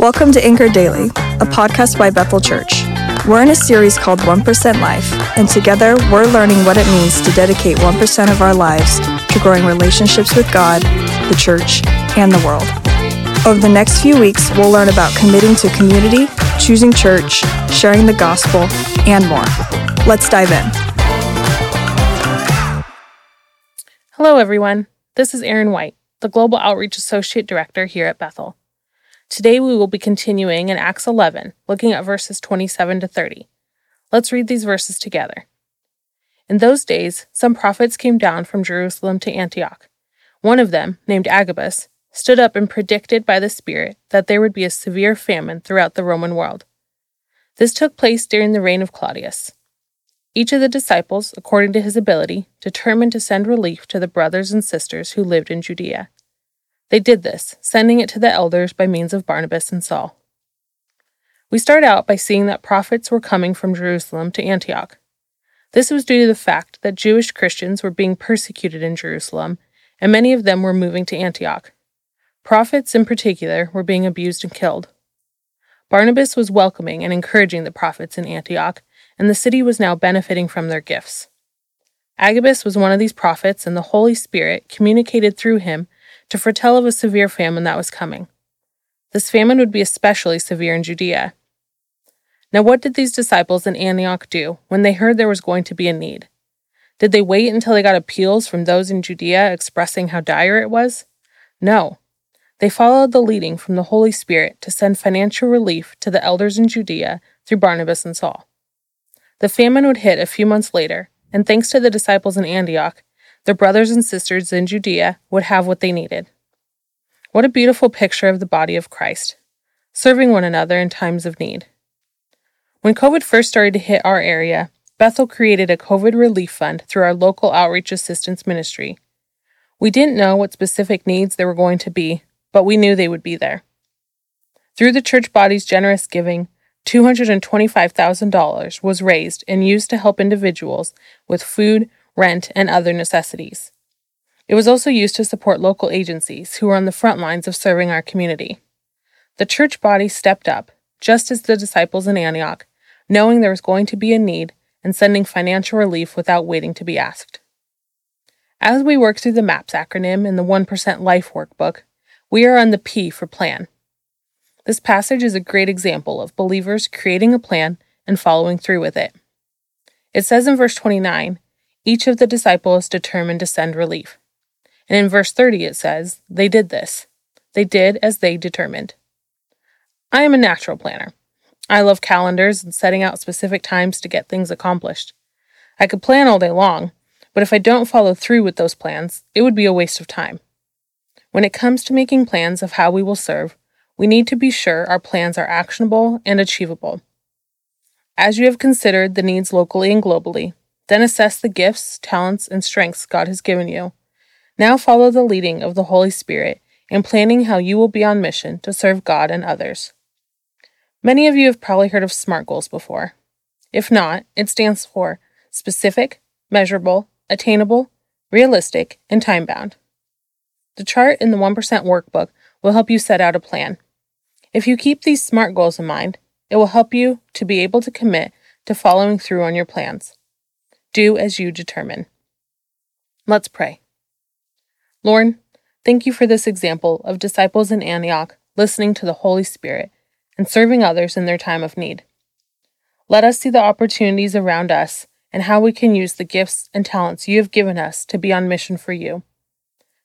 Welcome to Anchor Daily, a podcast by Bethel Church. We're in a series called 1% Life, and together we're learning what it means to dedicate 1% of our lives to growing relationships with God, the church, and the world. Over the next few weeks, we'll learn about committing to community, choosing church, sharing the gospel, and more. Let's dive in. Hello, everyone. This is Erin White, the Global Outreach Associate Director here at Bethel. Today we will be continuing in Acts 11, looking at verses 27 to 30. Let's read these verses together. In those days, some prophets came down from Jerusalem to Antioch. One of them, named Agabus, stood up and predicted by the Spirit that there would be a severe famine throughout the Roman world. This took place during the reign of Claudius. Each of the disciples, according to his ability, determined to send relief to the brothers and sisters who lived in Judea. They did this, sending it to the elders by means of Barnabas and Saul. We start out by seeing that prophets were coming from Jerusalem to Antioch. This was due to the fact that Jewish Christians were being persecuted in Jerusalem, and many of them were moving to Antioch. Prophets, in particular, were being abused and killed. Barnabas was welcoming and encouraging the prophets in Antioch, and the city was now benefiting from their gifts. Agabus was one of these prophets, and the Holy Spirit communicated through him to foretell of a severe famine that was coming. This famine would be especially severe in Judea. Now, what did these disciples in Antioch do when they heard there was going to be a need? Did they wait until they got appeals from those in Judea expressing how dire it was? No. They followed the leading from the Holy Spirit to send financial relief to the elders in Judea through Barnabas and Saul. The famine would hit a few months later, and thanks to the disciples in Antioch, their brothers and sisters in Judea would have what they needed. What a beautiful picture of the body of Christ, serving one another in times of need. When COVID first started to hit our area, Bethel created a COVID relief fund through our local outreach assistance ministry. We didn't know what specific needs there were going to be, but we knew they would be there. Through the church body's generous giving, $225,000 was raised and used to help individuals with food, rent, and other necessities. It was also used to support local agencies who were on the front lines of serving our community. The church body stepped up, just as the disciples in Antioch, knowing there was going to be a need and sending financial relief without waiting to be asked. As we work through the MAPS acronym in the 1% Life Workbook, we are on the P for plan. This passage is a great example of believers creating a plan and following through with it. It says in verse 29 each of the disciples determined to send relief. And in verse 30 it says, They did this. They did as they determined. I am a natural planner. I love calendars and setting out specific times to get things accomplished. I could plan all day long, but if I don't follow through with those plans, it would be a waste of time. When it comes to making plans of how we will serve, we need to be sure our plans are actionable and achievable. As you have considered the needs locally and globally, then assess the gifts, talents, and strengths God has given you. Now follow the leading of the Holy Spirit in planning how you will be on mission to serve God and others. Many of you have probably heard of SMART goals before. If not, it stands for specific, measurable, attainable, realistic, and time bound. The chart in the 1% workbook will help you set out a plan. If you keep these SMART goals in mind, it will help you to be able to commit to following through on your plans. Do as you determine. Let's pray. Lord, thank you for this example of disciples in Antioch listening to the Holy Spirit and serving others in their time of need. Let us see the opportunities around us and how we can use the gifts and talents you have given us to be on mission for you.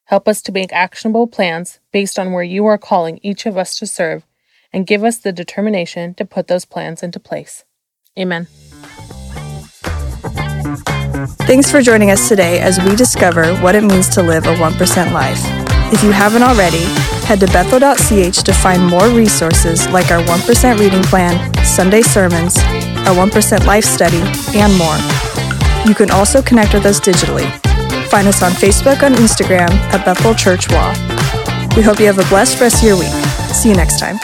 Help us to make actionable plans based on where you are calling each of us to serve, and give us the determination to put those plans into place. Amen. Thanks for joining us today as we discover what it means to live a 1% life. If you haven't already, head to bethel.ch to find more resources like our 1% reading plan, Sunday sermons, our 1% life study, and more. You can also connect with us digitally. Find us on Facebook and Instagram at Bethel Church Wall. We hope you have a blessed rest of your week. See you next time.